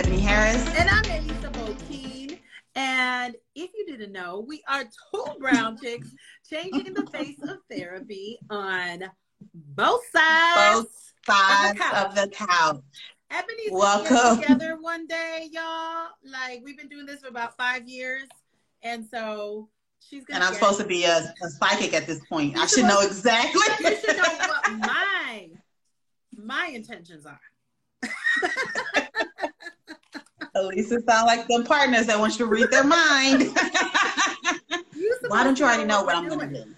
Ebony Harris. And I'm Elisa Bokeen. And if you didn't know, we are two brown chicks changing the face of therapy on both sides. Both sides of the couch. Ebony's Welcome. together one day, y'all. Like we've been doing this for about five years. And so she's gonna And I'm supposed to be a, a, psychic at this point. I should know exactly. You should know what my my intentions are. Elisa sound like the partners that want you to read their mind. Why don't you already know what I'm going to do?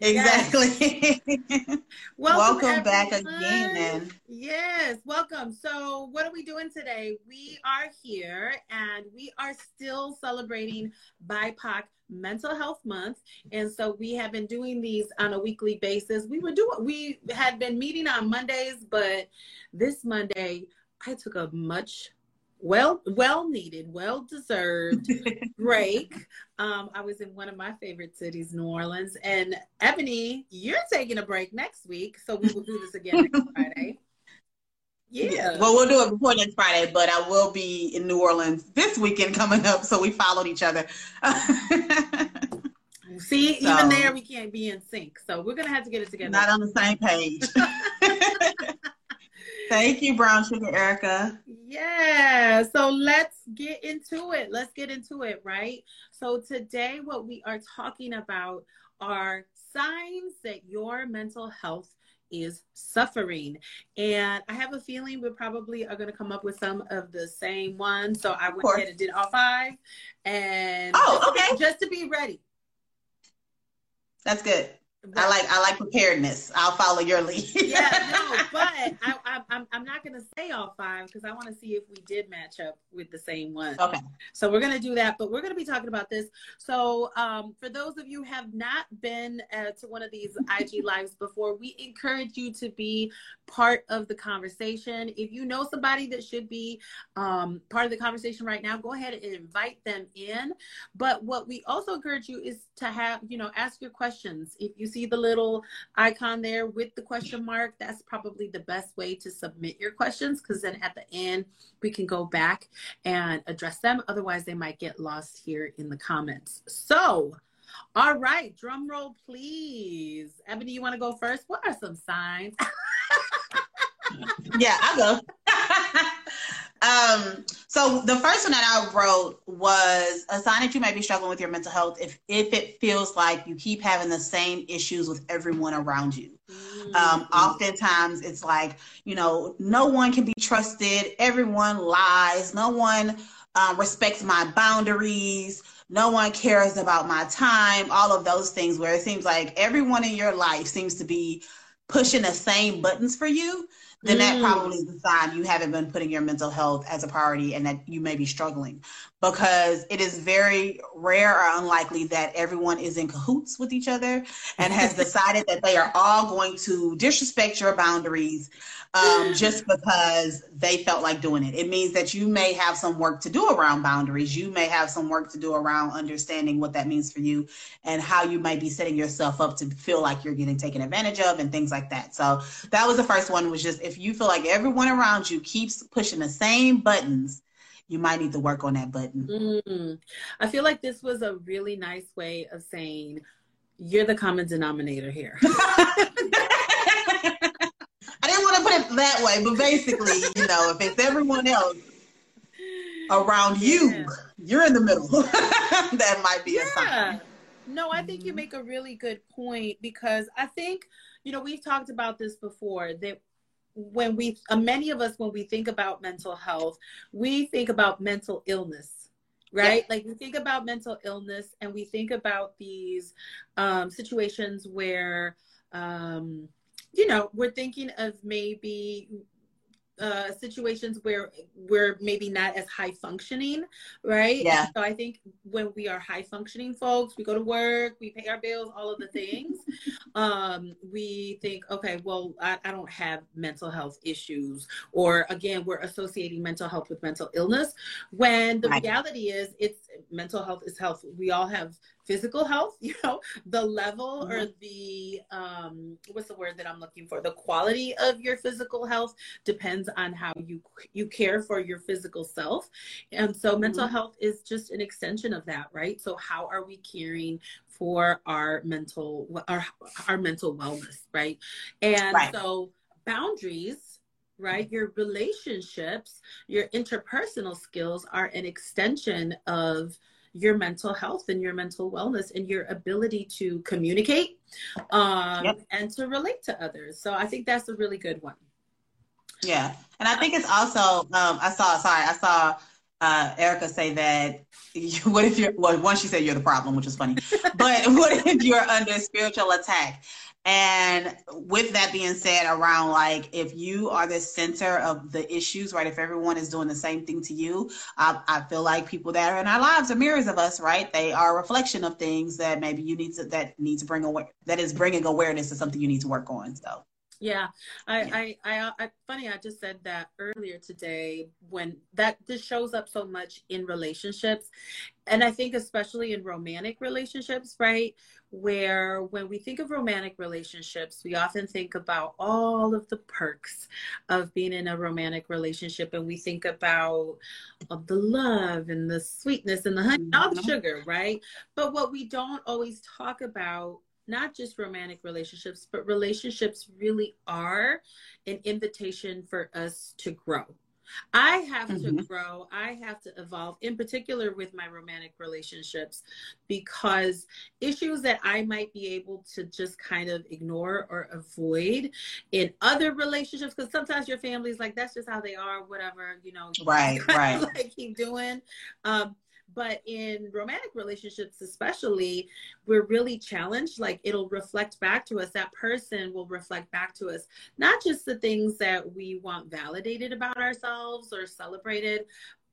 Exactly. welcome, welcome back again. Yes, welcome. So, what are we doing today? We are here and we are still celebrating BIPOC Mental Health Month, and so we have been doing these on a weekly basis. We were doing, we had been meeting on Mondays, but this Monday I took a much well well needed well deserved break um, i was in one of my favorite cities new orleans and ebony you're taking a break next week so we will do this again next friday yeah. yeah. Well, we'll do it before next Friday, but I will be in New Orleans this weekend coming up, so we followed each other. See, so, even there we can't be in sync, so we're gonna have to get it together. Not on the same page. Thank you, Brown Sugar Erica. Yeah. So let's get into it. Let's get into it, right? So today, what we are talking about are signs that your mental health is suffering. And I have a feeling we probably are going to come up with some of the same ones. So I went ahead and did all five. And oh, okay. Just to be ready. That's good. I like I like preparedness. I'll follow your lead. yeah, no, but I, I, I'm I'm not gonna say all five because I want to see if we did match up with the same one. Okay. So we're gonna do that, but we're gonna be talking about this. So um, for those of you have not been uh, to one of these IG lives before, we encourage you to be part of the conversation. If you know somebody that should be um, part of the conversation right now, go ahead and invite them in. But what we also encourage you is to have you know ask your questions if you see the little icon there with the question mark, that's probably the best way to submit your questions because then at the end we can go back and address them. Otherwise, they might get lost here in the comments. So, all right, drum roll, please. Ebony, you want to go first? What are some signs? yeah, I'll go. Um, so the first one that I wrote was a sign that you might be struggling with your mental health if if it feels like you keep having the same issues with everyone around you. Mm-hmm. Um, oftentimes it's like, you know, no one can be trusted, everyone lies, no one um, respects my boundaries, no one cares about my time, all of those things where it seems like everyone in your life seems to be pushing the same buttons for you then that mm. probably is a sign you haven't been putting your mental health as a priority and that you may be struggling because it is very rare or unlikely that everyone is in cahoots with each other and has decided that they are all going to disrespect your boundaries um, just because they felt like doing it. It means that you may have some work to do around boundaries. You may have some work to do around understanding what that means for you and how you might be setting yourself up to feel like you're getting taken advantage of and things like that. So that was the first one was just if you feel like everyone around you keeps pushing the same buttons, you might need to work on that button. Mm. I feel like this was a really nice way of saying you're the common denominator here. I didn't want to put it that way, but basically, you know, if it's everyone else around you, yeah. you're in the middle. that might be yeah. a sign. No, I think you mm-hmm. make a really good point because I think, you know, we've talked about this before that when we, uh, many of us, when we think about mental health, we think about mental illness right? Yeah. Like we think about mental illness and we think about these um, situations where um, you know, we're thinking of maybe uh, situations where we're maybe not as high functioning, right? Yeah. So I think when we are high functioning folks, we go to work, we pay our bills, all of the things. um, we think, okay, well, I, I, don't have mental health issues, or again, we're associating mental health with mental illness. When the right. reality is, it's mental health is health. We all have physical health you know the level mm-hmm. or the um what's the word that i'm looking for the quality of your physical health depends on how you you care for your physical self and so mm-hmm. mental health is just an extension of that right so how are we caring for our mental our, our mental wellness right and right. so boundaries right your relationships your interpersonal skills are an extension of your mental health and your mental wellness and your ability to communicate um, yep. and to relate to others. So I think that's a really good one. Yeah. And I think it's also, um, I saw, sorry, I saw uh, Erica say that what if you're, well, once she said you're the problem, which is funny, but what if you're under spiritual attack? And with that being said, around like if you are the center of the issues, right? If everyone is doing the same thing to you, I, I feel like people that are in our lives are mirrors of us, right? They are a reflection of things that maybe you need to that need to bring aware that is bringing awareness to something you need to work on. So yeah, I, yeah. I, I, I, funny. I just said that earlier today when that this shows up so much in relationships, and I think especially in romantic relationships, right? Where when we think of romantic relationships, we often think about all of the perks of being in a romantic relationship, and we think about of the love and the sweetness and the honey, all the mm-hmm. sugar, right? But what we don't always talk about not just romantic relationships, but relationships really are an invitation for us to grow. I have mm-hmm. to grow. I have to evolve, in particular with my romantic relationships, because issues that I might be able to just kind of ignore or avoid in other relationships, because sometimes your family's like, that's just how they are, whatever, you know. Right, right. Like keep doing. Um, but in romantic relationships especially we're really challenged like it'll reflect back to us that person will reflect back to us not just the things that we want validated about ourselves or celebrated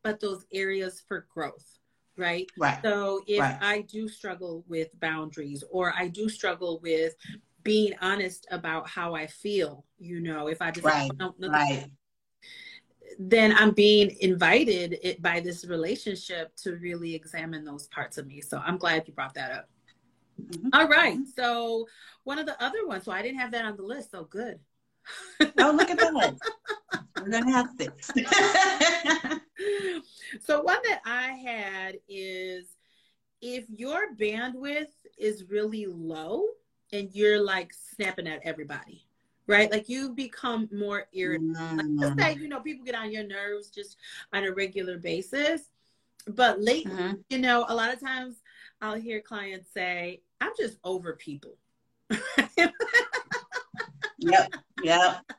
but those areas for growth right? Right. So if right. i do struggle with boundaries or i do struggle with being honest about how i feel you know if i just right, right then I'm being invited it, by this relationship to really examine those parts of me. So I'm glad you brought that up. Mm-hmm. All right. So one of the other ones, so I didn't have that on the list. So good. oh, look at that. We're going to have six. so one that I had is if your bandwidth is really low and you're like snapping at everybody right? Like you become more irritable. Mm-hmm. Like say, you know, people get on your nerves just on a regular basis. But lately, mm-hmm. you know, a lot of times I'll hear clients say, I'm just over people. yep. Yep.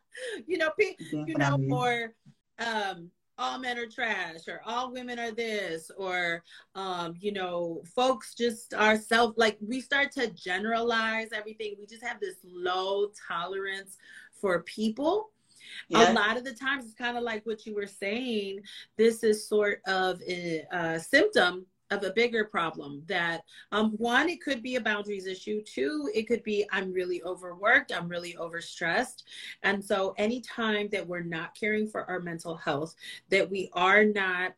You know, pe- you know, or um all men are trash or all women are this or um, you know folks just are self like we start to generalize everything we just have this low tolerance for people yeah. a lot of the times it's kind of like what you were saying this is sort of a, a symptom of a bigger problem that um, one it could be a boundaries issue. Two it could be i'm really overworked. I'm really overstressed. And so anytime that we're not caring for our mental health that we are not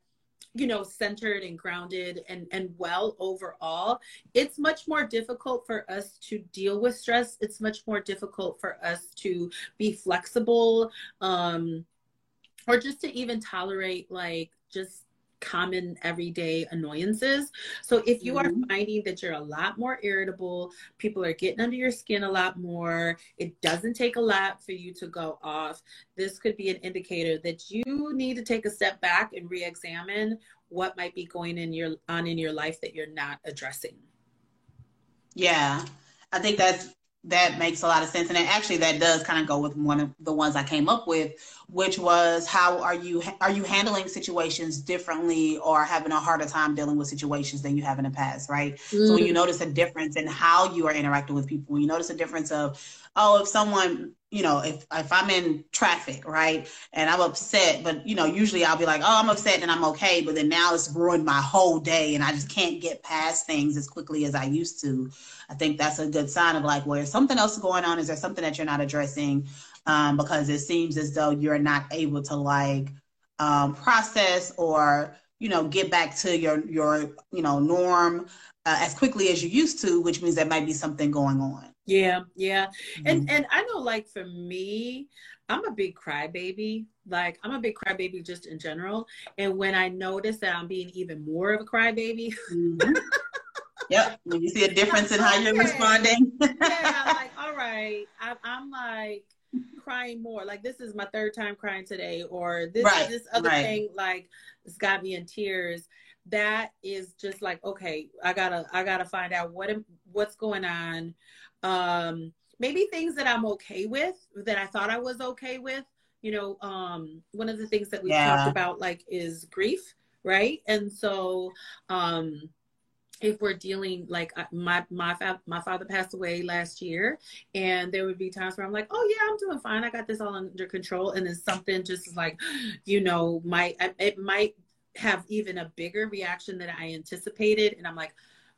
you know centered and grounded and and well overall it's much more difficult for us to deal with stress. It's much more difficult for us to be flexible um or just to even tolerate like just common everyday annoyances. So if you mm-hmm. are finding that you're a lot more irritable, people are getting under your skin a lot more, it doesn't take a lot for you to go off. This could be an indicator that you need to take a step back and re-examine what might be going in your on in your life that you're not addressing. Yeah. I think that's that makes a lot of sense and actually that does kind of go with one of the ones i came up with which was how are you are you handling situations differently or having a harder time dealing with situations than you have in the past right mm. so when you mm. notice a difference in how you are interacting with people when you notice a difference of oh if someone you know, if if I'm in traffic, right, and I'm upset, but you know, usually I'll be like, oh, I'm upset and I'm okay, but then now it's ruined my whole day, and I just can't get past things as quickly as I used to. I think that's a good sign of like, well, there's something else going on. Is there something that you're not addressing? Um, because it seems as though you're not able to like um, process or you know, get back to your your you know norm uh, as quickly as you used to, which means there might be something going on. Yeah, yeah. Mm-hmm. And and I know like for me, I'm a big crybaby. Like I'm a big crybaby just in general. And when I notice that I'm being even more of a crybaby. Mm-hmm. yep. When you see a difference in how you're responding. yeah, like, all right. I, I'm like crying more. Like this is my third time crying today, or this right, this other right. thing like it's got me in tears. That is just like okay, I gotta I gotta find out what what's going on. Um, maybe things that I'm okay with that I thought I was okay with. You know, um, one of the things that we yeah. talked about like is grief, right? And so, um, if we're dealing like my my my father passed away last year and there would be times where i'm like oh yeah i'm doing fine i got this all under control and then something just like you know might it might have even a bigger reaction than i anticipated and i'm like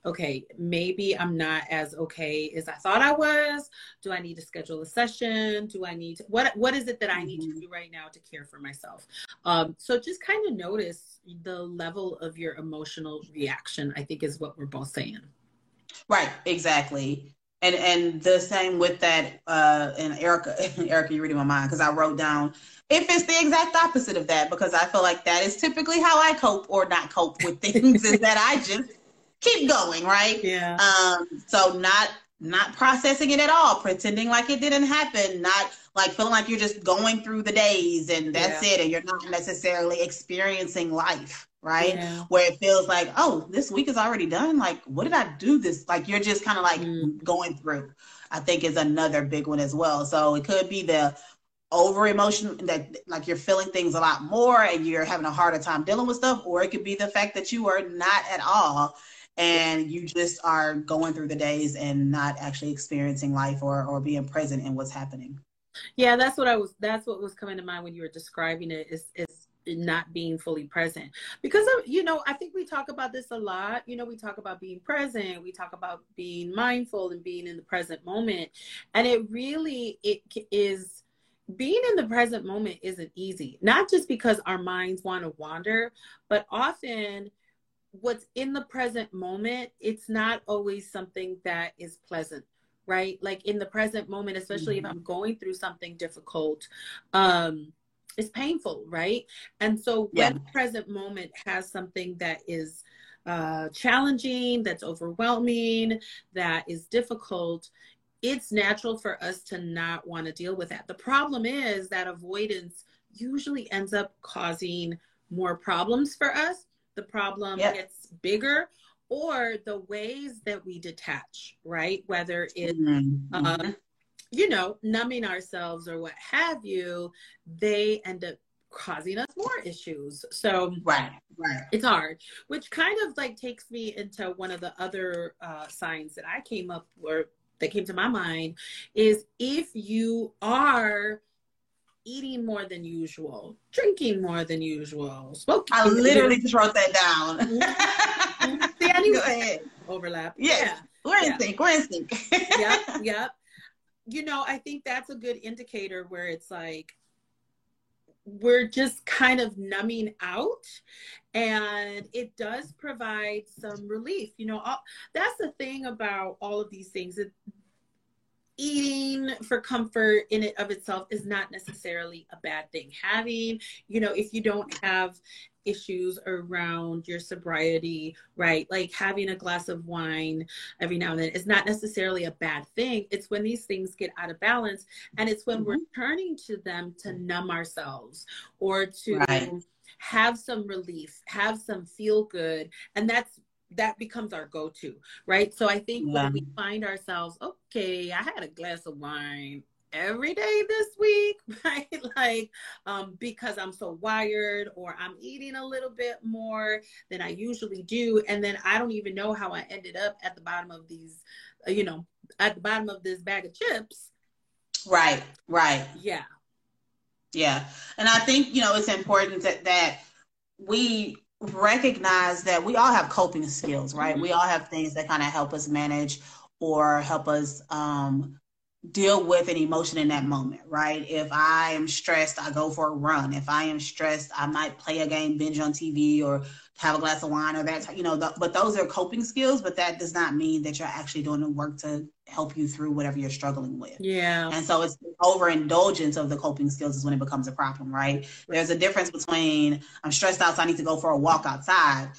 okay, maybe I'm not as okay as I thought I was. Do I need to schedule a session? Do I need to, what what is it that I need mm-hmm. to do right now to care for myself? Um, so just kind of notice the level of your emotional reaction, I think is what we're both saying. Right, exactly. And and the same with that uh and Erica Erica, you're reading my mind because I wrote down if it's the exact opposite of that, because I feel like that is typically how I cope or not cope with things, is that I just keep going, right? Yeah. Um, so not not processing it at all, pretending like it didn't happen, not like feeling like you're just going through the days and that's yeah. it, and you're not necessarily experiencing life, right? Yeah. Where it feels like, oh, this week is already done. Like, what did I do this? Like you're just kind of like mm. going through. I think is another big one as well. So it could be the over emotion that like you're feeling things a lot more and you're having a harder time dealing with stuff, or it could be the fact that you are not at all and you just are going through the days and not actually experiencing life or or being present in what's happening. Yeah that's what i was that's what was coming to mind when you were describing it is is not being fully present. Because of you know i think we talk about this a lot. You know we talk about being present we talk about being mindful and being in the present moment. And it really it is being in the present moment isn't easy. Not just because our minds want to wander but often what's in the present moment, it's not always something that is pleasant, right? Like in the present moment, especially mm-hmm. if I'm going through something difficult, um, it's painful, right? And so yeah. when the present moment has something that is uh, challenging, that's overwhelming, that is difficult, it's natural for us to not want to deal with that. The problem is that avoidance usually ends up causing more problems for us the problem gets bigger or the ways that we detach, right? Whether it's, mm-hmm. um, you know, numbing ourselves or what have you, they end up causing us more issues. So right, right, it's hard. Which kind of like takes me into one of the other uh, signs that I came up or that came to my mind is if you are eating more than usual, drinking more than usual, smoking. I literally just wrote that down. See, anyway, overlap. Yes. Yeah, we're in yeah. sync. We're in sync. yep, yep. You know, I think that's a good indicator where it's like we're just kind of numbing out and it does provide some relief you know all, that's the thing about all of these things it, eating for comfort in it of itself is not necessarily a bad thing. Having, you know, if you don't have issues around your sobriety, right? Like having a glass of wine every now and then is not necessarily a bad thing. It's when these things get out of balance and it's when mm-hmm. we're turning to them to numb ourselves or to right. have some relief, have some feel good. And that's that becomes our go-to right? So i think yeah. when we find ourselves okay i had a glass of wine every day this week right? Like um because i'm so wired or i'm eating a little bit more than i usually do and then i don't even know how i ended up at the bottom of these uh, you know at the bottom of this bag of chips. Right right. Yeah. Yeah. And i think you know it's important that that we recognize that we all have coping skills, right? Mm-hmm. We all have things that kind of help us manage or help us um, deal with an emotion in that moment, right? If I am stressed, I go for a run. If I am stressed, I might play a game, binge on TV, or have a glass of wine, or that, you know, the, but those are coping skills, but that does not mean that you're actually doing the work to help you through whatever you're struggling with. Yeah. And so it's overindulgence of the coping skills is when it becomes a problem, right? There's a difference between I'm stressed out, so I need to go for a walk outside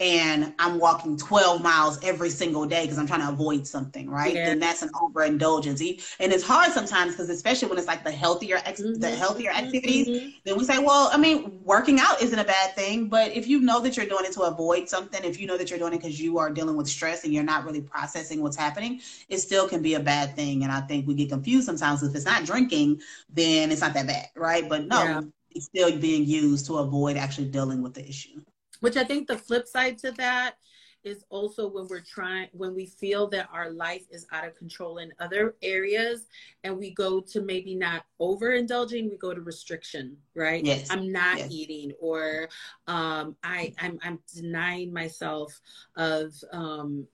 and I'm walking 12 miles every single day because I'm trying to avoid something, right? Yeah. Then that's an overindulgence. And it's hard sometimes because especially when it's like the healthier ex- mm-hmm. the healthier activities, mm-hmm. then we say, well, I mean, working out isn't a bad thing, but if you know that you're doing it to avoid something, if you know that you're doing it because you are dealing with stress and you're not really processing what's happening, it still can be a bad thing. And I think we get confused sometimes. If it's not drinking, then it's not that bad, right? But no, yeah. it's still being used to avoid actually dealing with the issue which I think the flip side to that is also when we're trying when we feel that our life is out of control in other areas and we go to maybe not overindulging we go to restriction right yes. i'm not yes. eating or um i I'm, I'm denying myself of um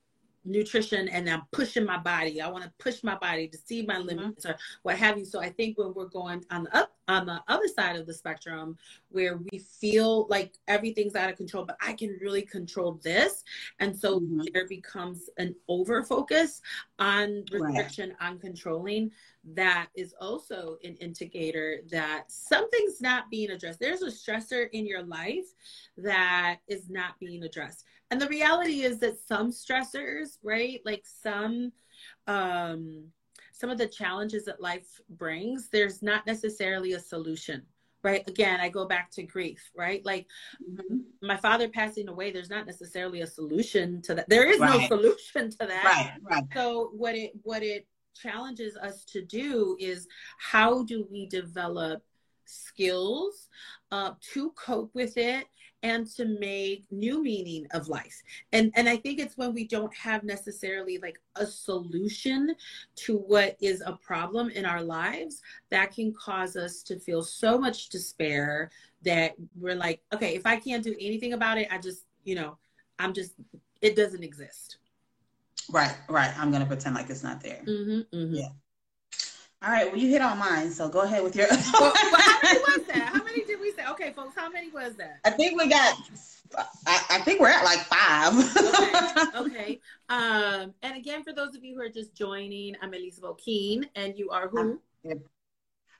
nutrition and I'm pushing my body. I want to push my body to see my mm-hmm. limits mm-hmm. or what have you. So I think when we're going on the up on the other side of the spectrum where we feel like everything's out of control, but I can really control this. And so mm-hmm. there becomes an over focus on restriction, right. on controlling. That is also an indicator that something's not being addressed. There's a stressor in your life that is not being addressed and the reality is that some stressors right like some um some of the challenges that life brings there's not necessarily a solution right again i go back to grief right like mm-hmm. my father passing away there's not necessarily a solution to that there is right. no solution to that right, right. so what it what it challenges us to do is how do we develop skills uh, to cope with it and to make new meaning of life. And and I think it's when we don't have necessarily like a solution to what is a problem in our lives that can cause us to feel so much despair that we're like, okay, if I can't do anything about it, I just, you know, I'm just it doesn't exist. Right, right. I'm gonna pretend like it's not there. Mm-hmm, mm-hmm. Yeah. All right. Well, you hit on mine, so go ahead with your. well, how many was that? How many did we say? Okay, folks, how many was that? I think we got. I, I think we're at like five. okay. Okay. Um, and again, for those of you who are just joining, I'm Elisa Keene, and you are who?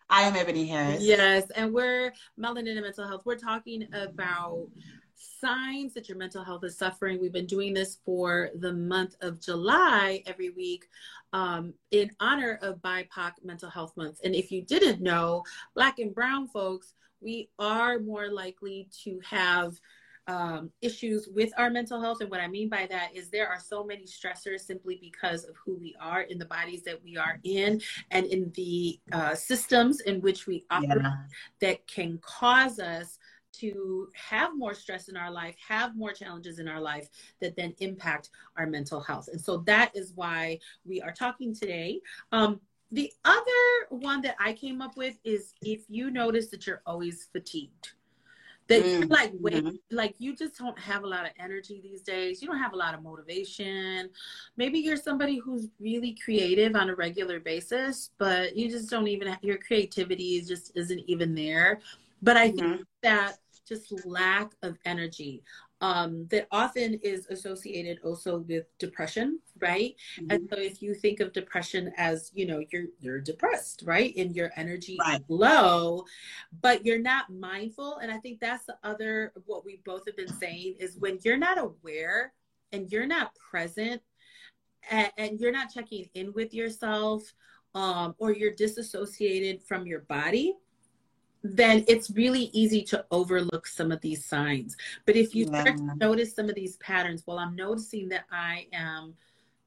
I am Ebony Harris. Yes, and we're Melanin and Mental Health. We're talking about signs that your mental health is suffering. We've been doing this for the month of July every week um, in honor of BIPOC Mental Health Month. And if you didn't know, Black and Brown folks, we are more likely to have um, issues with our mental health. And what I mean by that is there are so many stressors simply because of who we are in the bodies that we are in and in the uh, systems in which we operate yeah. that can cause us to have more stress in our life, have more challenges in our life that then impact our mental health. And so that is why we are talking today. Um, the other one that I came up with is if you notice that you're always fatigued. That mm-hmm. you're like wait, mm-hmm. like you just don't have a lot of energy these days. You don't have a lot of motivation. Maybe you're somebody who's really creative on a regular basis, but you just don't even have, your creativity just isn't even there. But I mm-hmm. think that just lack of energy um, that often is associated also with depression, right? Mm-hmm. And so if you think of depression as, you know, you're you're depressed, right? And your energy right. low, but you're not mindful. And I think that's the other what we both have been saying is when you're not aware and you're not present and, and you're not checking in with yourself, um, or you're disassociated from your body, then it's really easy to overlook some of these signs. But if you yeah. start to notice some of these patterns, well, I'm noticing that I am,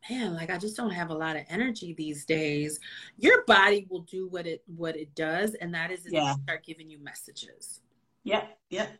man, like I just don't have a lot of energy these days. Your body will do what it what it does, and that is yeah. start giving you messages. Yep, yep,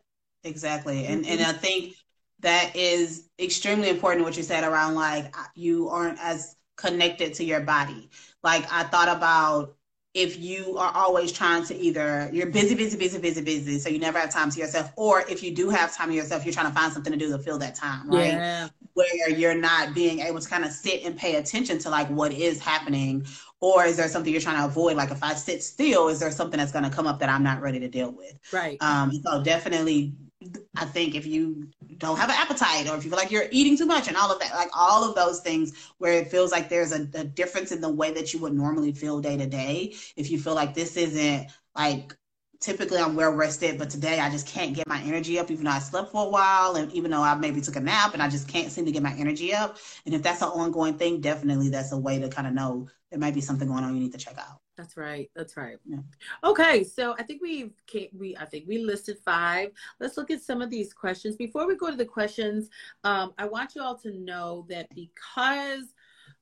exactly. And mm-hmm. and I think that is extremely important what you said around like you aren't as connected to your body. Like I thought about if you are always trying to either you're busy, busy, busy, busy, busy, so you never have time to yourself, or if you do have time to yourself, you're trying to find something to do to fill that time, right? Yeah. Where you're not being able to kind of sit and pay attention to like what is happening? Or is there something you're trying to avoid? Like if i sit still is there something that's going to come up that i'm not ready to deal with? Right. Um so definitely i think if you don't have an appetite or if you feel like you're eating too much and all of that like all of those things where it feels like there's a, a difference in the way that you would normally feel day to day if you feel like this isn't like typically I'm well rested, but today I just can't get my energy up, even though I slept for a while, and even though I maybe took a nap, and I just can't seem to get my energy up. And if that's an ongoing thing, definitely that's a way to kind of know there might be something going on you need to check out. That's right. That's right. Yeah. Okay, so I think we we I think we listed five. Let's look at some of these questions. Before we go to the questions, um, I want you all to know that because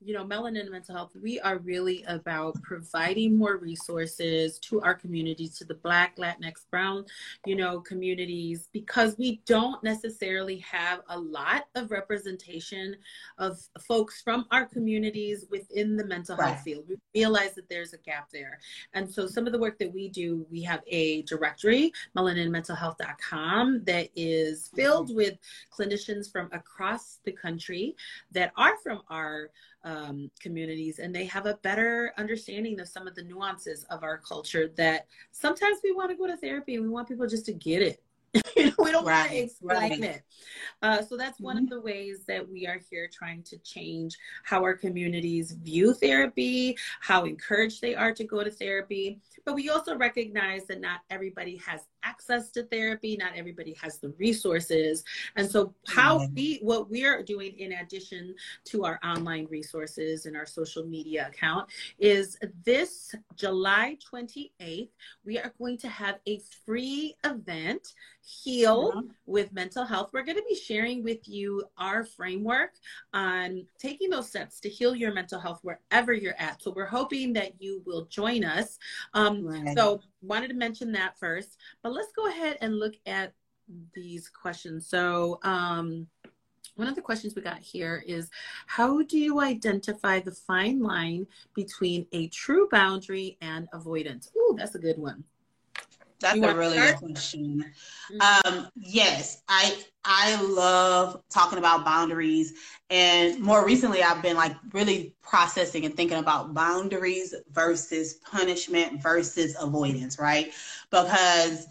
you know, Melanin Mental Health, we are really about providing more resources to our communities, to the Black, Latinx, Brown, you know, communities, because we don't necessarily have a lot of representation of folks from our communities within the mental right. health field. We realize that there's a gap there. And so some of the work that we do, we have a directory, melaninmentalhealth.com, that is filled mm-hmm. with clinicians from across the country that are from our um, communities and they have a better understanding of some of the nuances of our culture that sometimes we want to go to therapy and we want people just to get it we don't right, want to explain right. it. Uh, so that's one mm-hmm. of the ways that we are here trying to change how our communities view therapy, how encouraged they are to go to therapy. But we also recognize that not everybody has access to therapy, not everybody has the resources. And so how mm-hmm. we what we are doing in addition to our online resources and our social media account is this July 28th, we are going to have a free event heal mm-hmm. with mental health. We're going to be sharing with you our framework on taking those steps to heal your mental health wherever you're at. So we're hoping that you will join us. Um, right. So wanted to mention that first, but let's go ahead and look at these questions. So, um, one of the questions we got here is how do you identify the fine line between a true boundary and avoidance? Ooh, that's a good one. That's a really good question. Mm-hmm. Um, yes, I I love talking about boundaries, and more recently, I've been like really processing and thinking about boundaries versus punishment versus avoidance, right? Because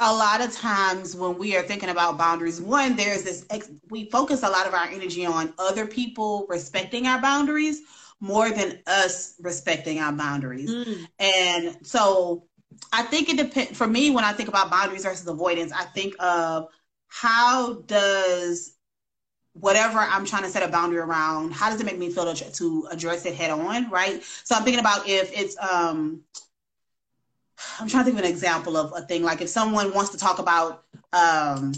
a lot of times when we are thinking about boundaries, one, there's this we focus a lot of our energy on other people respecting our boundaries more than us respecting our boundaries, mm. and so I think it depends for me when I think about boundaries versus avoidance, I think of how does whatever I'm trying to set a boundary around, how does it make me feel to, to address it head on, right? So I'm thinking about if it's um I'm trying to think of an example of a thing like if someone wants to talk about um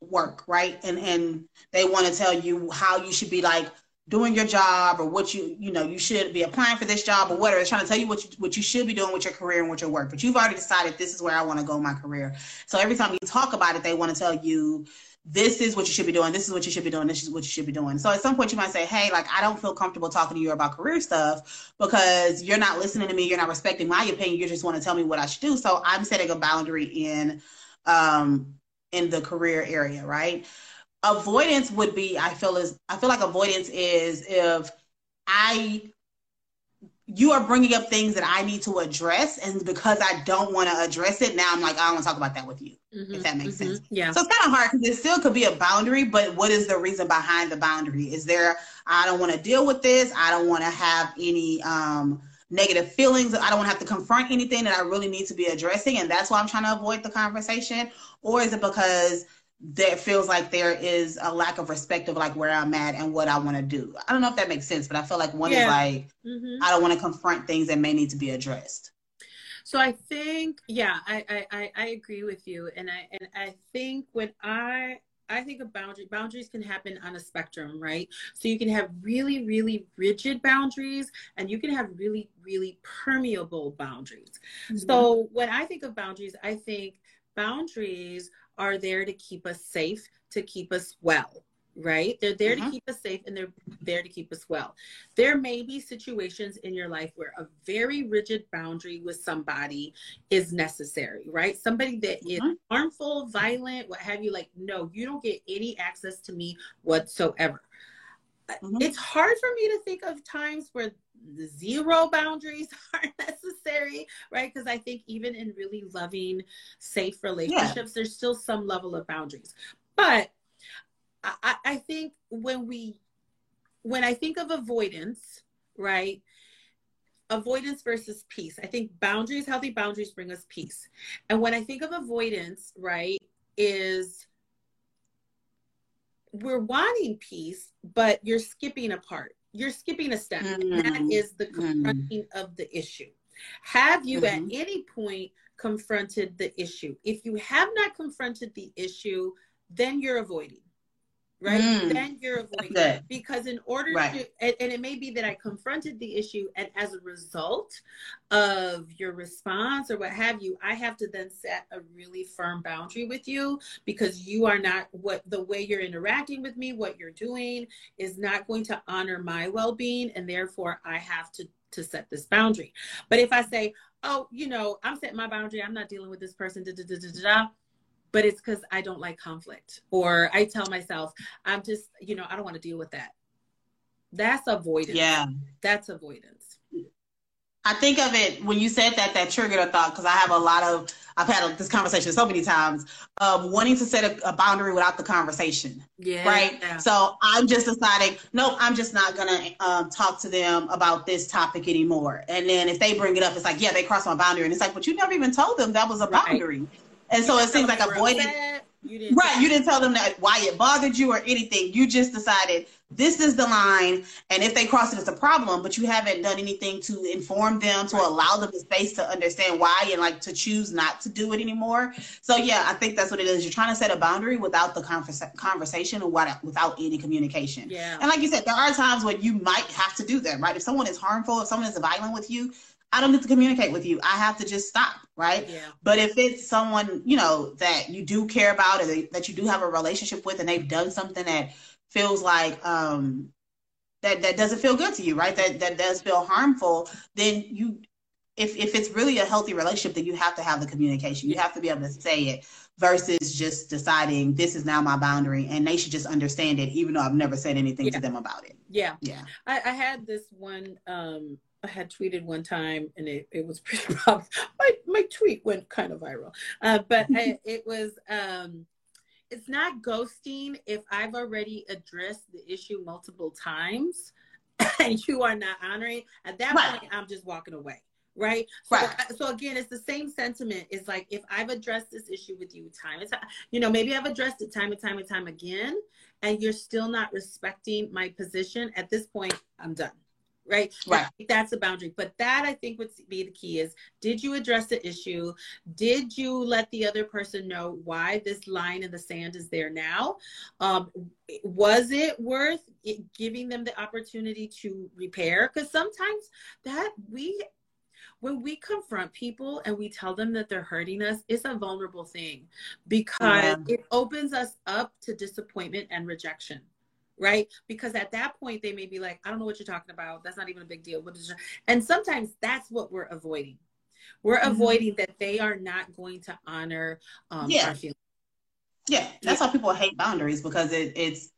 work, right? And and they want to tell you how you should be like doing your job or what you you know you should be applying for this job or whatever. It's trying to tell you what you what you should be doing with your career and with your work. But you've already decided this is where I want to go my career. So every time you talk about it, they want to tell you this is what you should be doing. This is what you should be doing. This is what you should be doing. So at some point you might say, Hey, like I don't feel comfortable talking to you about career stuff because you're not listening to me. You're not respecting my opinion. You just want to tell me what I should do. So I'm setting a boundary in um in the career area, right? Avoidance would be i feel is i feel like avoidance is if i you are bringing up things that i need to address and because i don't want to address it now i'm like i don't want to talk about that with you mm-hmm, if that makes mm-hmm, sense. yeah. So it's kind of hard because it still could be a boundary but what is the reason behind the boundary? Is there i don't want to deal with this i don't want to have any um negative feelings i don't want to have to confront anything that i really need to be addressing and that's why i'm trying to avoid the conversation? Or is it because there feels like there is a lack of respect of like where I'm at and what I want to do. I don't know if that makes sense, but I feel like one yeah. is like mm-hmm. I don't want to confront things that may need to be addressed. So I think, yeah, I, I I agree with you, and I and I think when I I think of boundary boundaries can happen on a spectrum, right? So you can have really, really rigid boundaries and you can have really, really permeable boundaries. Mm-hmm. So when I think of boundaries, I think boundaries are there to keep us safe, to keep us well, right? They're there uh-huh. to keep us safe and they're there to keep us well. There may be situations in your life where a very rigid boundary with somebody is necessary, right? Somebody that is mm-hmm. harmful, violent, what have you, like, no, you don't get any access to me whatsoever. Mm-hmm. It's hard for me to think of times where zero boundaries are necessary, right? Because I think even in really loving, safe relationships, yeah. there's still some level of boundaries. But I, I think when we when I think of avoidance, right? Avoidance versus peace. I think boundaries, healthy boundaries bring us peace. And when I think of avoidance, right, is we're wanting peace, but you're skipping a part. You're skipping a step. Mm-hmm. That is the mm-hmm. confronting mm-hmm. of the issue. Have you mm-hmm. at any point confronted the issue? If you have not confronted the issue, then you're avoiding right? Mm, then you're avoiding it. because in order right. to, and, and, it may be that I confronted the issue, and as a result of your response or what have you, I have to then set a really firm boundary with you because you are not what the way you're interacting with me, what you're doing is not going to honor my well-being, and therefore I have to to set this boundary. But if I say, oh, you know, I'm setting my boundary, I'm not dealing with this person, da da da da da but it's because I don't like conflict. Or I tell myself, I'm just, you know, I don't want to deal with that. That's avoidance. Yeah. That's avoidance. I think of it when you said that, that triggered a thought because I have a lot of, I've had this conversation so many times, um, wanting to set a, a, boundary without the conversation. Yeah. Right. Yeah. So I'm just deciding, nope, I'm just not going to um, talk to them about this topic anymore. And then if they bring it up, it's like, yeah, they crossed my boundary. And it's like, but you never even told them that was a boundary. Right. And so it seems like avoiding. You didn't right, you didn't tell them that why it bothered you or anything. You just decided this is the line, and if they cross it, it's a problem. But you haven't done anything to inform them, to allow them the space to understand why, and like to choose not to do it anymore. So yeah, I think that's what it is. You're trying to set a boundary without the conversa- conversation or without any communication. Yeah. And like you said, there are times when you might have to do that, right? If someone is harmful, if someone is violent with you, I don't need to communicate with you. I have to just stop, right? Yeah. But if it's someone, you know, that you do care about or that you do have a relationship with and they've done something that feels like um that that doesn't feel good to you, right? That that does feel harmful, then you if if it's really a healthy relationship, then you have to have the communication. You have to be able to say it versus just deciding this is now my boundary and they should just understand it even though I've never said anything yeah. to them about it. Yeah. Yeah. I, I had this one um I had tweeted one time and it, it was pretty rough. My, my tweet went kind of viral. Uh, but I, it was, um, it's not ghosting if I've already addressed the issue multiple times and you are not honoring. At that right. point, I'm just walking away. Right. So, right. Uh, so again, it's the same sentiment. It's like if I've addressed this issue with you time and time, you know, maybe I've addressed it time and time and time again, and you're still not respecting my position. At this point, I'm done right? Right. That's a boundary. But that I think would be the key is did you address the issue? Did you let the other person know why this line in the sand is there now? Um, was it worth it giving them the opportunity to repair? Because sometimes that we when we confront people and we tell them that they're hurting us, it's a vulnerable thing because yeah. it opens us up to disappointment and rejection right? Because at that point, they may be like, I don't know what you're talking about. That's not even a big deal. What is and sometimes that's what we're avoiding. We're mm-hmm. avoiding that they are not going to honor um, yeah. our feelings. Yeah, that's yeah. why people hate boundaries because it, it's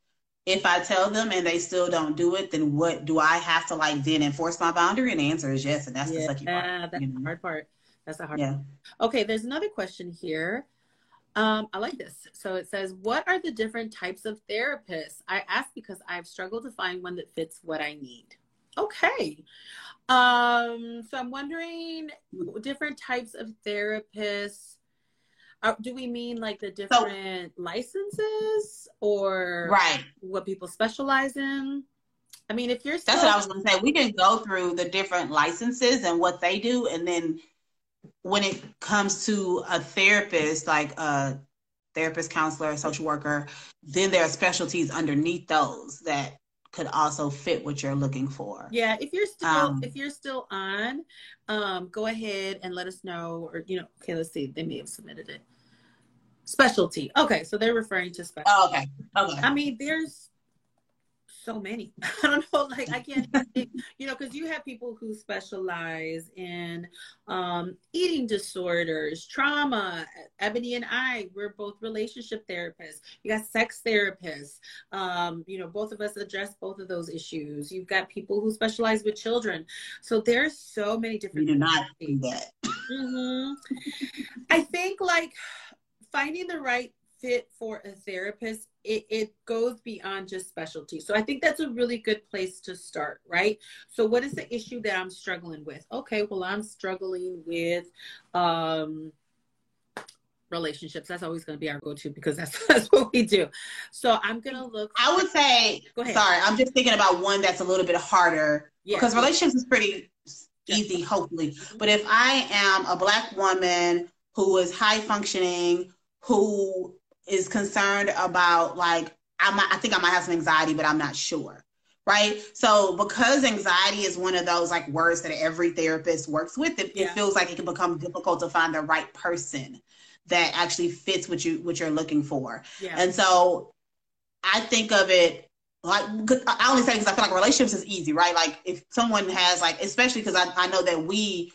if I tell them and they still don't do it, then what do I have to like then enforce my boundary? And the answer is yes, and that's yeah, the sucky part. That's you know? the hard part. That's the hard yeah. part. Okay, there's another question here. Um, I like this. So it says, What are the different types of therapists? I ask because I've struggled to find one that fits what I need. Okay. Um, so I'm wondering different types of therapists. Uh, do we mean like the different so, licenses or right what people specialize in? I mean, if you're still- that's what I was going to say. We can go through the different licenses and what they do, and then when it comes to a therapist, like a therapist, counselor, social worker, then there are specialties underneath those that could also fit what you're looking for. Yeah, if you're still um, if you're still on, um, go ahead and let us know. Or you know, okay, let's see, they may have submitted it. Specialty. Okay, so they're referring to specialty. Oh, okay. Okay. I mean, there's so many. I don't know, like I can't, think, you know, because you have people who specialize in um, eating disorders, trauma. Ebony and I, we're both relationship therapists. You got sex therapists. Um, you know, both of us address both of those issues. You've got people who specialize with children. So there's so many different. You do not do that. Mm-hmm. I think like finding the right fit for a therapist it, it goes beyond just specialty. So i think that's a really good place to start right? So what is the issue that i'm struggling with? Okay well i'm struggling with um relationships. That's always going to be our go-to because that's, that's what we do. So i'm going to look i would say sorry i'm just thinking about one that's a little bit harder yeah. because relationships is pretty easy hopefully. But if i am a black woman who is high functioning who is concerned about like I might I think I might have some anxiety, but I'm not sure. Right. So because anxiety is one of those like words that every therapist works with, it, yeah. it feels like it can become difficult to find the right person that actually fits what you what you're looking for. Yeah. And so I think of it like I only say because I feel like relationships is easy, right? Like if someone has like, especially because I, I know that we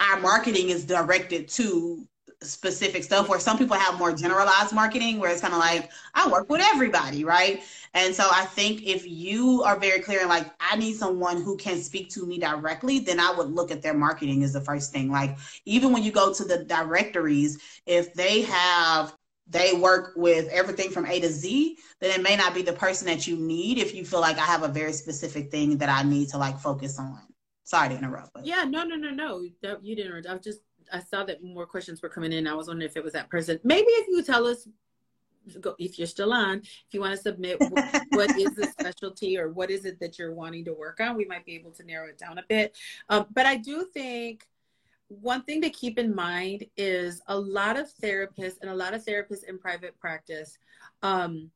our marketing is directed to specific stuff where some people have more generalized marketing where it's kind of like i work with everybody right? And so i think if you are very clear and like i need someone who can speak to me directly then i would look at their marketing as the first thing. Like even when you go to the directories if they have they work with everything from a to z then it may not be the person that you need if you feel like i have a very specific thing that i need to like focus on. Sorry to interrupt but. yeah no no no no. You didn't i was just I saw that more questions were coming in. I was wondering if it was that person. Maybe if you tell us, if you're still on, if you want to submit what, what is the specialty or what is it that you're wanting to work on, we might be able to narrow it down a bit. Um, but I do think one thing to keep in mind is a lot of therapists and a lot of therapists in private practice um,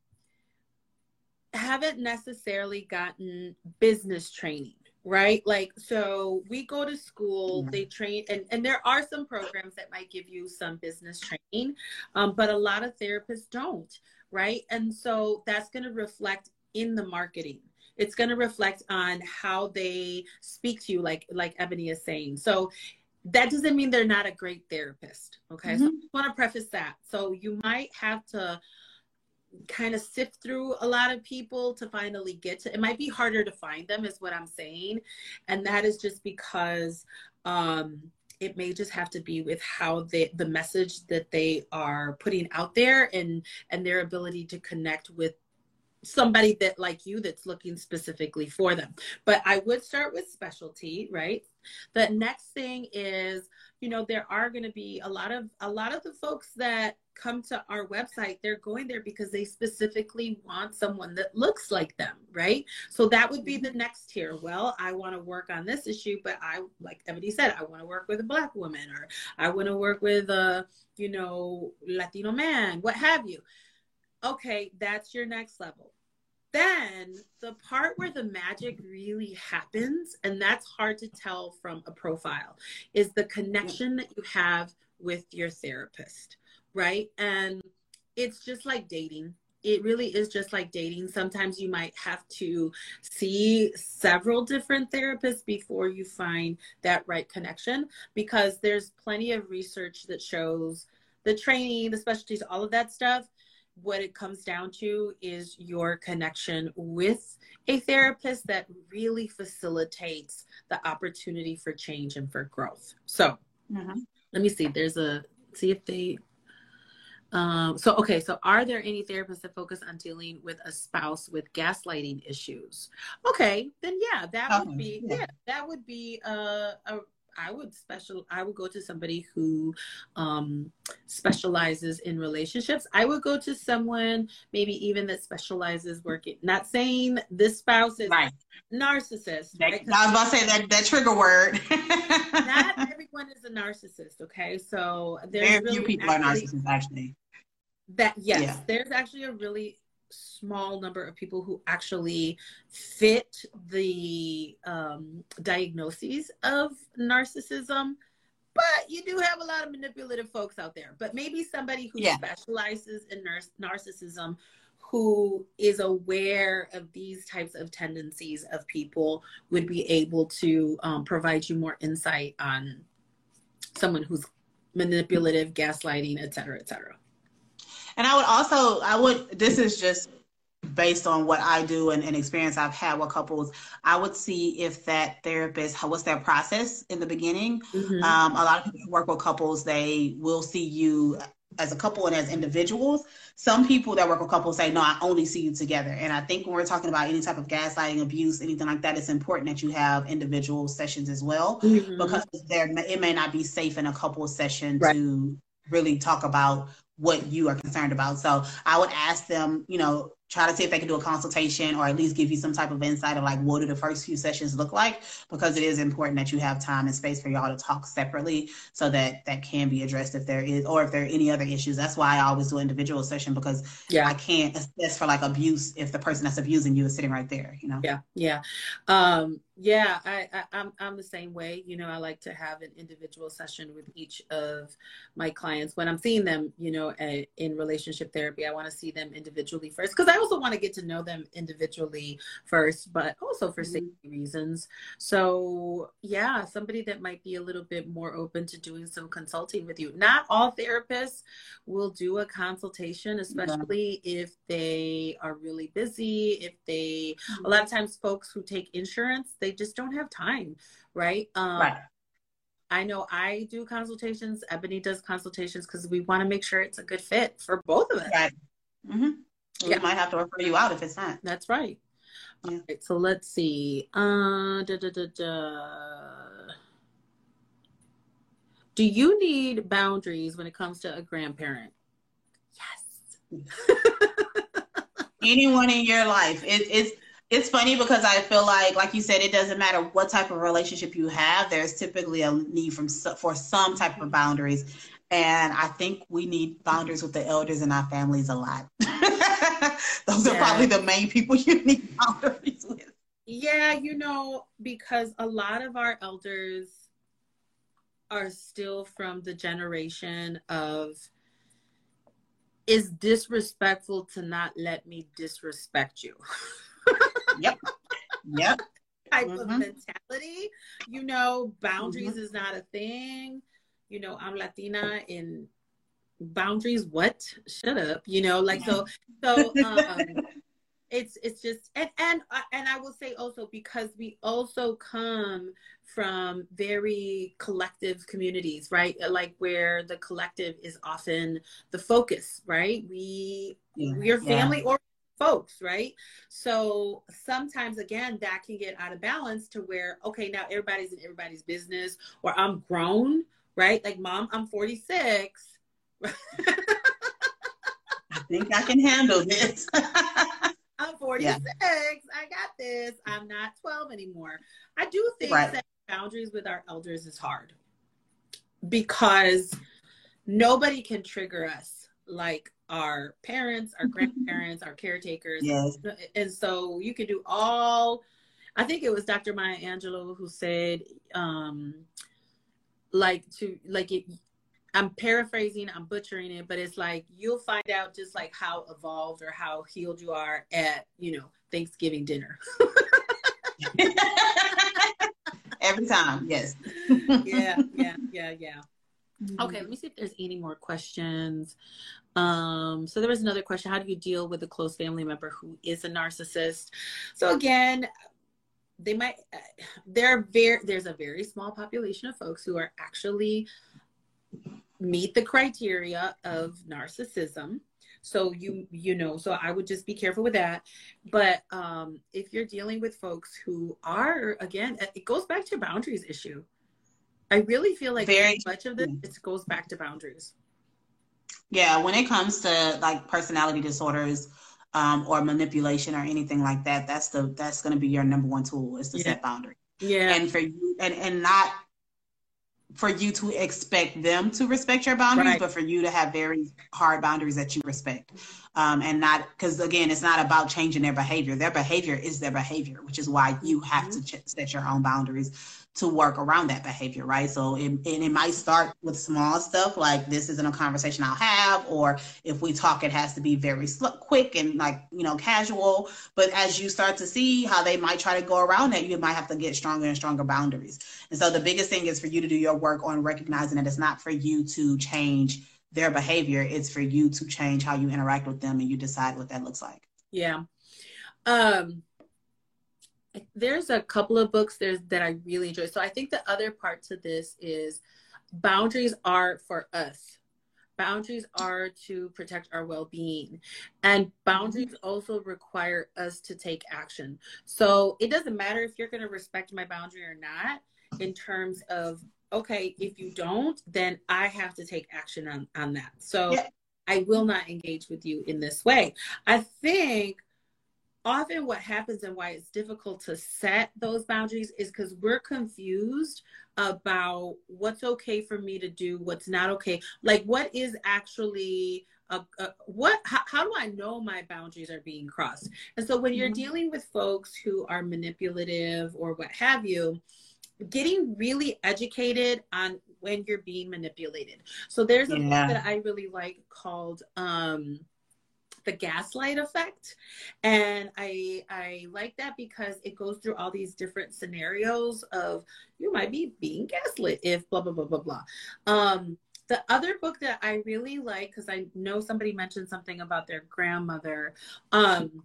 haven't necessarily gotten business training right? Like so we go to school they train and, and there are some programs that might give you some business training um, but a lot of therapists don't right? And so that's going to reflect in the marketing. It's going to reflect on how they speak to you like like Eboni is saying. So that doesn't mean they're not a great therapist okay? Mm-hmm. so i want to preface that. So you might have to kind of sift through a lot of people to finally get to it might be harder to find them is what i'm saying. And that is just because um it may just have to be with how they the message that they are putting out there and and their ability to connect with somebody that like you that's looking specifically for them. But i would start with specialty right the next thing is you know there are going to be a lot of a lot of the folks that come to our website, they're going there because they specifically want someone that looks like them, right? So that would be the next tier. Well, I want to work on this issue, but I, like Eboni said, I want to work with a Black woman or I want to work with a, you know, Latino man, what have you. Okay, that's your next level. Then the part where the magic really happens, and that's hard to tell from a profile, is the connection that you have with your therapist right? And it's just like dating. It really is just like dating. Sometimes you might have to see several different therapists before you find that right connection because there's plenty of research that shows the training, the specialties, all of that stuff. What it comes down to is your connection with a therapist that really facilitates the opportunity for change and for growth. So, mm-hmm. let me see. There's a see if they um, so, okay, so are there any therapists that focus on dealing with a spouse with gaslighting issues? Okay, then yeah, that would be yeah. yeah, that would be a, a I would special I would go to somebody who um, specializes in relationships. I would go to someone maybe even that specializes working. Not saying this spouse is right. narcissist. That, right? I was about to say that that trigger word. not everyone is a narcissist. Okay, so there's very really few people actually, are narcissists actually. That yes, yeah. there's actually a really small number of people who actually fit the um, diagnoses of narcissism but you do have a lot of manipulative folks out there but maybe somebody who yeah. specializes in nar- narcissism who is aware of these types of tendencies of people would be able to um, provide you more insight on someone who's manipulative, gaslighting, et cetera, et cetera. And I would also, I would, this is just based on what I do and, and, experience I've had with couples, I would see if that therapist, how, what's their process in the beginning. Mm-hmm. Um, a lot of people who work with couples, they will see you as a couple and as individuals. Some people that work with couples say, no, I only see you together. And I think when we're talking about any type of gaslighting, abuse, anything like that, it's important that you have individual sessions as well, mm-hmm. because there it may not be safe in a couple session right. to really talk about what you are concerned about. So I would ask them, you know, try to see if they can do a consultation or at least give you some type of insight of like what do the first few sessions look like? Because it is important that you have time and space for y'all to talk separately so that that can be addressed if there is or if there are any other issues. That's why i always do individual session because yeah. I can't assess for like abuse if the person that's abusing you is sitting right there you know? Yeah yeah. Um yeah I, I i'm i'm the same way you know i like to have an individual session with each of my clients when i'm seeing them you know a, in relationship therapy i want to see them individually first because i also want to get to know them individually first, but also for mm-hmm. safety reasons. So, yeah, somebody that might be a little bit more open to doing some consulting with you. Not all therapists will do a consultation, especially yeah. if they are really busy. If they, mm-hmm. a lot of times, folks who take insurance, they just don't have time, right? Um, right. I know I do consultations. Eboni does consultations because we want to make sure it's a good fit for both of us. Right. Mm-hmm yeah. we might have to refer you out if it's not. That's right. Yeah. All right, so let's see. Uh, da, da, da, Do you need boundaries when it comes to a grandparent? Yes. Anyone in your life. It, it's it's funny because I feel like, like you said, it doesn't matter what type of relationship you have. There's typically a need from for some type of boundaries, and I think we need boundaries with the elders in our families a lot. Those yeah. are probably the main people you need boundaries with. Yeah, you know, because a lot of our elders are still from the generation of is disrespectful to not let me disrespect you. yep. Yep. Type mm-hmm. of mentality. You know, boundaries mm-hmm. is not a thing. You know, I'm Latina in boundaries what shut up you know like so so um it's it's just and and uh, and i will say also because we also come from very collective communities right like where the collective is often the focus right we yeah, we're family yeah. or folks right so sometimes again that can get out of balance to where okay now everybody's in everybody's business or i'm grown right like mom i'm 46 I think I can handle this. I'm 46. Yeah. I got this. I'm not 12 anymore. I do think right. that boundaries with our elders is hard because nobody can trigger us like our parents, our grandparents, our caretakers. Yes. And so you can do all I think it was Dr. Maya Angelou who said um like to like it I'm paraphrasing, I'm butchering it, but it's like you'll find out just like how evolved or how healed you are at, you know, Thanksgiving dinner. Every time, yes. yeah, yeah, yeah, yeah. Mm-hmm. Okay, let me see if there's any more questions. Um, so there was another question: How do you deal with a close family member who is a narcissist? So again, they might. There are very there's a very small population of folks who are actually meet the criteria of narcissism so you you know so i would just be careful with that but um if you're dealing with folks who are again it goes back to boundaries issue i really feel like very much of this it goes back to boundaries yeah when it comes to like personality disorders um or manipulation or anything like that that's the that's going to be your number one tool is to yeah. set boundaries yeah and for you and and not for you to expect them to respect your boundaries, right. but for you to have very hard boundaries that you respect. um, and not because again it's not about changing their behavior their behavior is their behavior which is why you have mm-hmm. to ch- set your own boundaries to work around that behavior, right? So it, and it might start with small stuff like this isn't a conversation I'll have, or if we talk, it has to be very sl- quick and like, you know, casual. But as you start to see how they might try to go around that, you might have to get stronger and stronger boundaries. And so the biggest thing is for you to do your work on recognizing that it's not for you to change their behavior, it's for you to change how you interact with them and you decide what that looks like. Yeah. Um, there's a couple of books there's that I really enjoy. So I think the other part to this is boundaries are for us. Boundaries are to protect our well-being and boundaries mm-hmm. also require us to take action. So it doesn't matter if you're going to respect my boundary or not in terms of okay, if you don't, then I have to take action on on that. So yeah. I will not engage with you in this way. I think often what happens and why it's difficult to set those boundaries is because we're confused about what's okay for me to do what's not okay like what is actually a, a, what how, how, do i know my boundaries are being crossed and so when you're mm-hmm. dealing with folks who are manipulative or what have you getting really educated on when you're being manipulated so there's a yeah. book that i really like called um the gaslight effect. And i i like that because it goes through all these different scenarios of you might be being gaslit if blah blah blah blah blah. Um the other book that i really like because i know somebody mentioned something about their grandmother um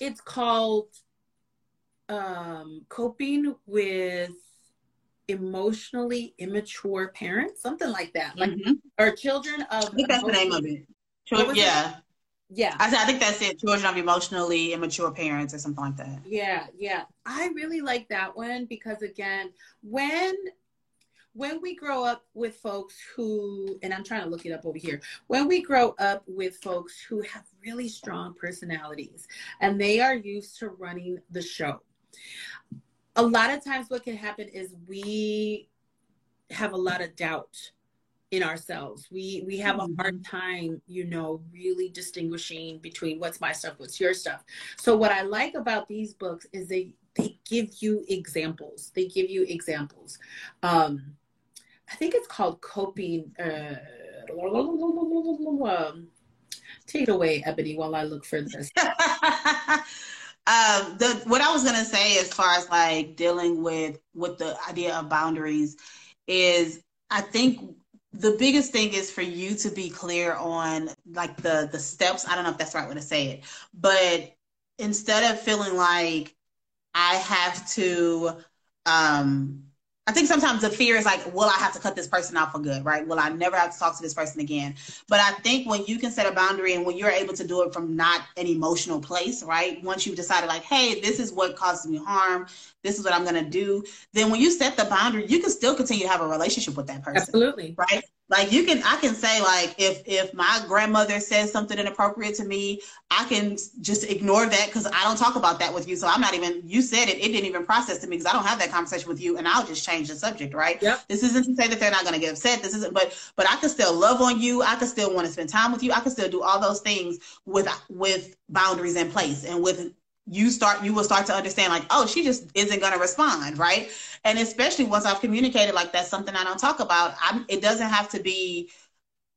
it's called um coping with emotionally immature parents something like that. Like mm-hmm. or children of I think that's the name of it yeah. It? Yeah. I, I think that's it. Children of emotionally immature parents or something like that. Yeah, yeah. I really like that one because again, when when we grow up with folks who and I'm trying to look it up over here. When we grow up with folks who have really strong personalities and they are used to running the show. A lot of times what can happen is we have a lot of doubt in ourselves. We we have mm-hmm. a hard mm-hmm. time, you know, really distinguishing between what's my stuff, what's your stuff. So what I like about these books is they they give you examples. They give you examples. Um, I think it's called coping. Uh, um, take it away, Eboni, while I look for this. um, the what I was gonna say as far as like dealing with with the idea of boundaries is I think the biggest thing is for you to be clear on like the the steps i don't know if that's the right way to say it but instead of feeling like i have to um I think sometimes the fear is like, will I have to cut this person off for good, right? Will I never have to talk to this person again? But I think when you can set a boundary and when you're able to do it from not an emotional place, right? Once you've decided, like, hey, this is what causes me harm, this is what I'm going to do, then when you set the boundary, you can still continue to have a relationship with that person. Absolutely. Right? Like you can, I can say like, if if my grandmother says something inappropriate to me, I can just ignore that because I don't talk about that with you. So I'm not even. You said it; it didn't even process to me because I don't have that conversation with you, and I'll just change the subject. Right? Yep. This isn't to say that they're not going to get upset. This isn't, but but I can still love on you. I can still want to spend time with you. I can still do all those things with with boundaries in place and with you start you will start to understand like oh she just isn't going to respond right? And especially once i've communicated like that's something i don't talk about I'm, it doesn't have to be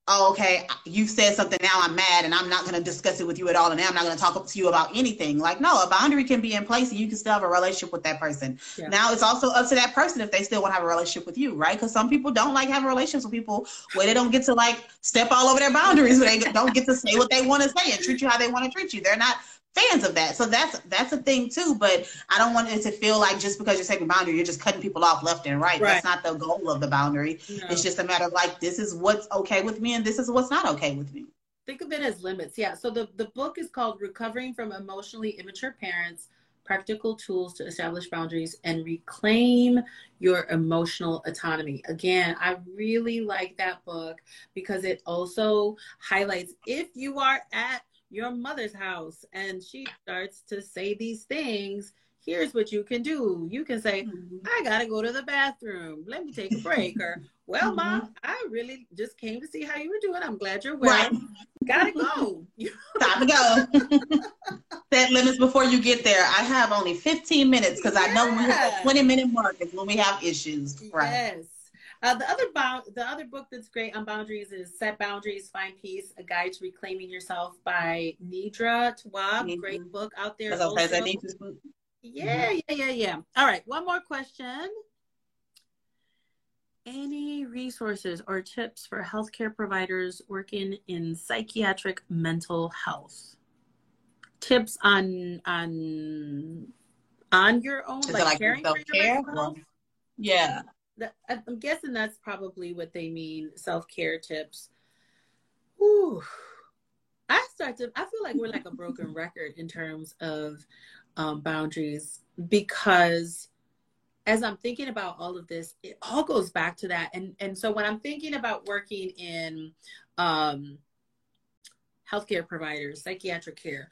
oh okay you said something now i'm mad and i'm not going to discuss it with you at all and i'm not going to talk to you about anything. Like no a boundary can be in place and you can still have a relationship with that person. Yeah. now it's also up to that person if they still want to have a relationship with you right? Because some people don't like having relationships with people where they don't get to like step all over their boundaries where they don't get to say what they want to say and treat you how they want to treat you. They're not fans of that. So that's that's a thing too. But I don't want it to feel like just because you're setting boundary, you're just cutting people off left and right. right. That's not the goal of the boundary. No. It's just a matter of like this is what's okay with me and this is what's not okay with me. Think of it as limits. Yeah. So the, the book is called Recovering from Emotionally Immature Parents Practical Tools to Establish Boundaries and Reclaim Your Emotional Autonomy. Again, I really like that book because it also highlights if you are at your mother's house and she starts to say these things here's what you can do. You can say, mm-hmm. I gotta go to the bathroom. Let me take a break. or, well, mm-hmm. mom, I really just came to see how you were doing. I'm glad you're well. Right. Gotta go. Time to go. Set limits before you get there. I have only 15 minutes because yeah. I know we have 20 minute mark is when we have issues. Right. Yes. Uh, the other bound, the other book that's great on boundaries is "Set Boundaries, Find Peace: A Guide to Reclaiming Yourself" by Nedra Tawwab. Mm-hmm. Great book out there. Yeah, yeah, yeah, yeah. All right, one more question. Any resources or tips for healthcare providers working in psychiatric mental health? Tips on on on your own, like, like, caring for your mental health? Yeah. I'm guessing that's probably what they mean. Self care tips. Ooh, I start to. I feel like we're like a broken record in terms of um, boundaries because as I'm thinking about all of this, it all goes back to that. And and so when I'm thinking about working in um, healthcare providers, psychiatric care,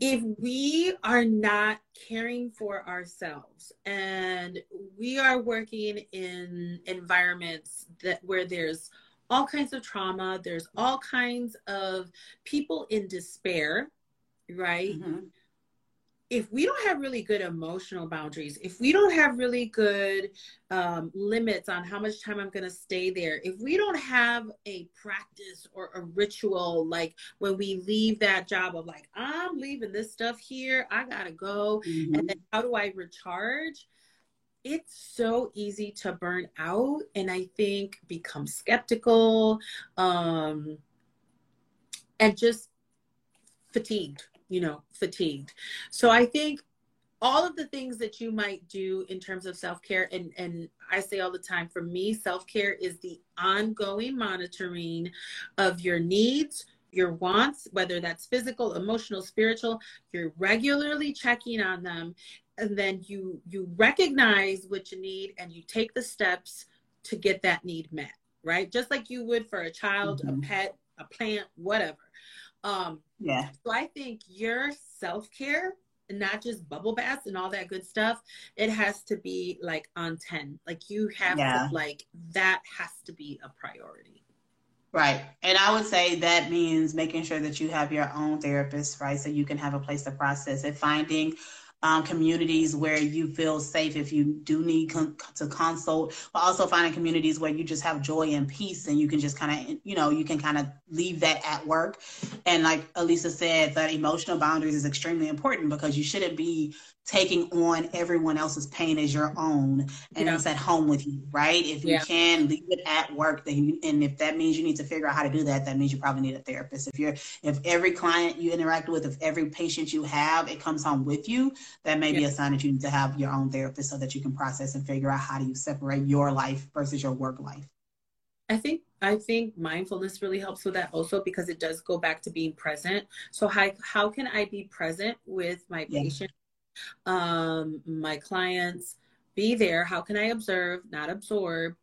if we are not caring for ourselves and we are working in environments that where there's all kinds of trauma, there's all kinds of people in despair, right? Mm-hmm if we don't have really good emotional boundaries, if we don't have really good um, limits on how much time I'm going to stay there, if we don't have a practice or a ritual, like when we leave that job of like, I'm leaving this stuff here, I got to go. Mm-hmm. And then how do I recharge? It's so easy to burn out and I think become skeptical um, and just fatigued you know, fatigued. So I think all of the things that you might do in terms of self-care and and I say all the time for me self-care is the ongoing monitoring of your needs your wants whether that's physical emotional spiritual you're regularly checking on them and then you you recognize what you need and you take the steps to get that need met right just like you would for a child mm-hmm. a pet a plant whatever um, yeah. So I think your self care, and not just bubble baths and all that good stuff, it has to be like on 10. Like you have yeah. to, like, that has to be a priority. Right. And I would say that means making sure that you have your own therapist, right? So you can have a place to process it, finding um, communities where you feel safe if you do need con- to consult, but also finding communities where you just have joy and peace and you can just kind of, you know, you can kind of leave that at work. And like Elisa said, that emotional boundaries is extremely important because you shouldn't be taking on everyone else's pain as your own and yeah. it's at home with you right if you yeah. can leave it at work then you, and if that means you need to figure out how to do that that means you probably need a therapist if you're if every client you interact with if every patient you have it comes home with you that may yeah. be a sign that you need to have your own therapist so that you can process and figure out how do you separate your life versus your work life I think I think mindfulness really helps with that also because it does go back to being present. So how how can I be present with my yeah. patient um, my clients, be there. How can I observe, not absorb?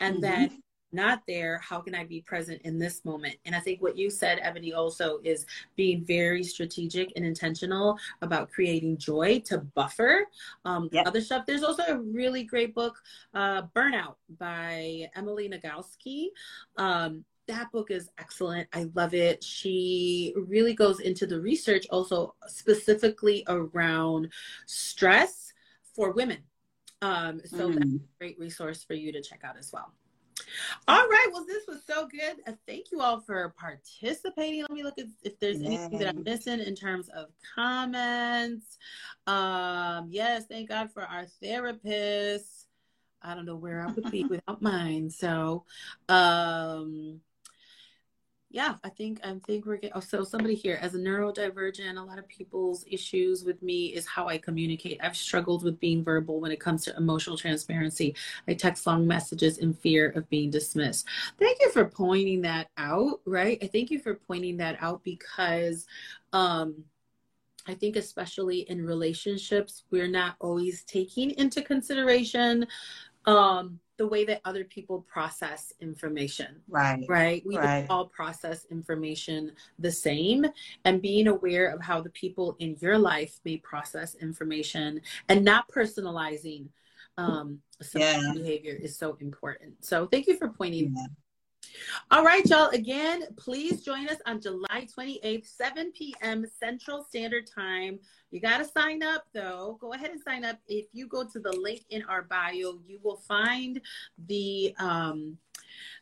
And mm-hmm. then not there, how can I be present in this moment? And I think what you said, Eboni, also is being very strategic and intentional about creating joy to buffer um, yep. other stuff. There's also a really great book, uh, Burnout by Emily Nagoski. Um, that book is excellent. I love it. She really goes into the research also specifically around stress for women. Um, so mm. that's a great resource for you to check out as well. All right. Well, this was so good. Uh, thank you all for participating. Let me look at if there's Yay. anything that I'm missing in terms of comments. Um, yes, thank God for our therapists. I don't know where I would be without mine. So, um, yeah, I think I think we're getting. Oh, so somebody here as a neurodivergent, a lot of people's issues with me is how I communicate. I've struggled with being verbal when it comes to emotional transparency. I text long messages in fear of being dismissed. Thank you for pointing that out. Right, I thank you for pointing that out because. um I think, especially in relationships, we're not always taking into consideration um, the way that other people process information. Right. Right. We right. all process information the same. And being aware of how the people in your life may process information and not personalizing um, some yeah. behavior is so important. So thank you for pointing yeah. All right, y'all. Again, please join us on July 28th, 7 p.m. Central Standard Time. You got to sign up, though. Go ahead and sign up. If you go to the link in our bio, you will find the um,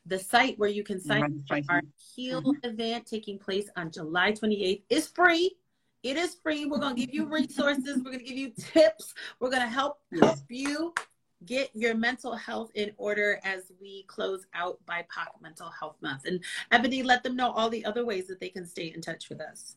the site where you can sign up for our Heal mm-hmm. event taking place on July 28th. is free. It is free. We're going to give you resources. We're going to give you tips. We're going to help help you get your mental health in order as we close out BIPOC Mental Health Month. And Eboni, let them know all the other ways that they can stay in touch with us.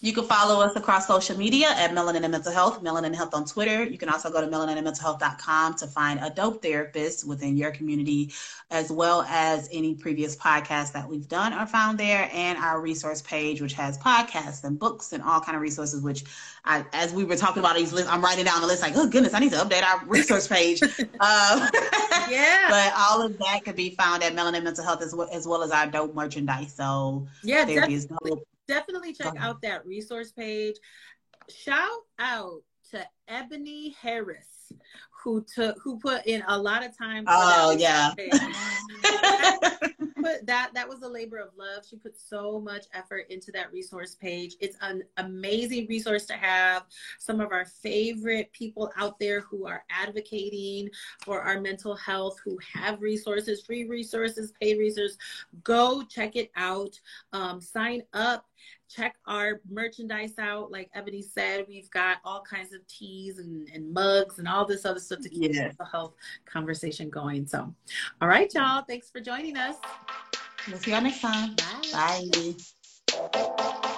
You can follow us across social media at Melanin and Mental Health, Melanin Health on Twitter. You can also go to melaninandmentalhealth.com to find a dope therapist within your community, as well as any previous podcasts that we've done are found there, and our resource page, which has podcasts and books and all kind of resources. Which, I, as we were talking about these lists, I'm writing down the list like, oh goodness, I need to update our resource page. um, yeah, but all of that could be found at Melanin Mental Health as well, as well as our dope merchandise. So yeah, there is no definitely check out that resource page. Shout out to Eboni Harris, who took who put in a lot of time. Oh yeah. put that that was a labor of love. She put so much effort into that resource page. It's an amazing resource to have. Some of our favorite people out there who are advocating for our mental health, who have resources, free resources, paid resources. Go check it out. Um, sign up check our merchandise out. Like Eboni said, we've got all kinds of teas and, and mugs and all this other stuff to keep yeah. the health conversation going. So, all right, y'all. Thanks for joining us. We'll see y'all next time. Bye. Bye.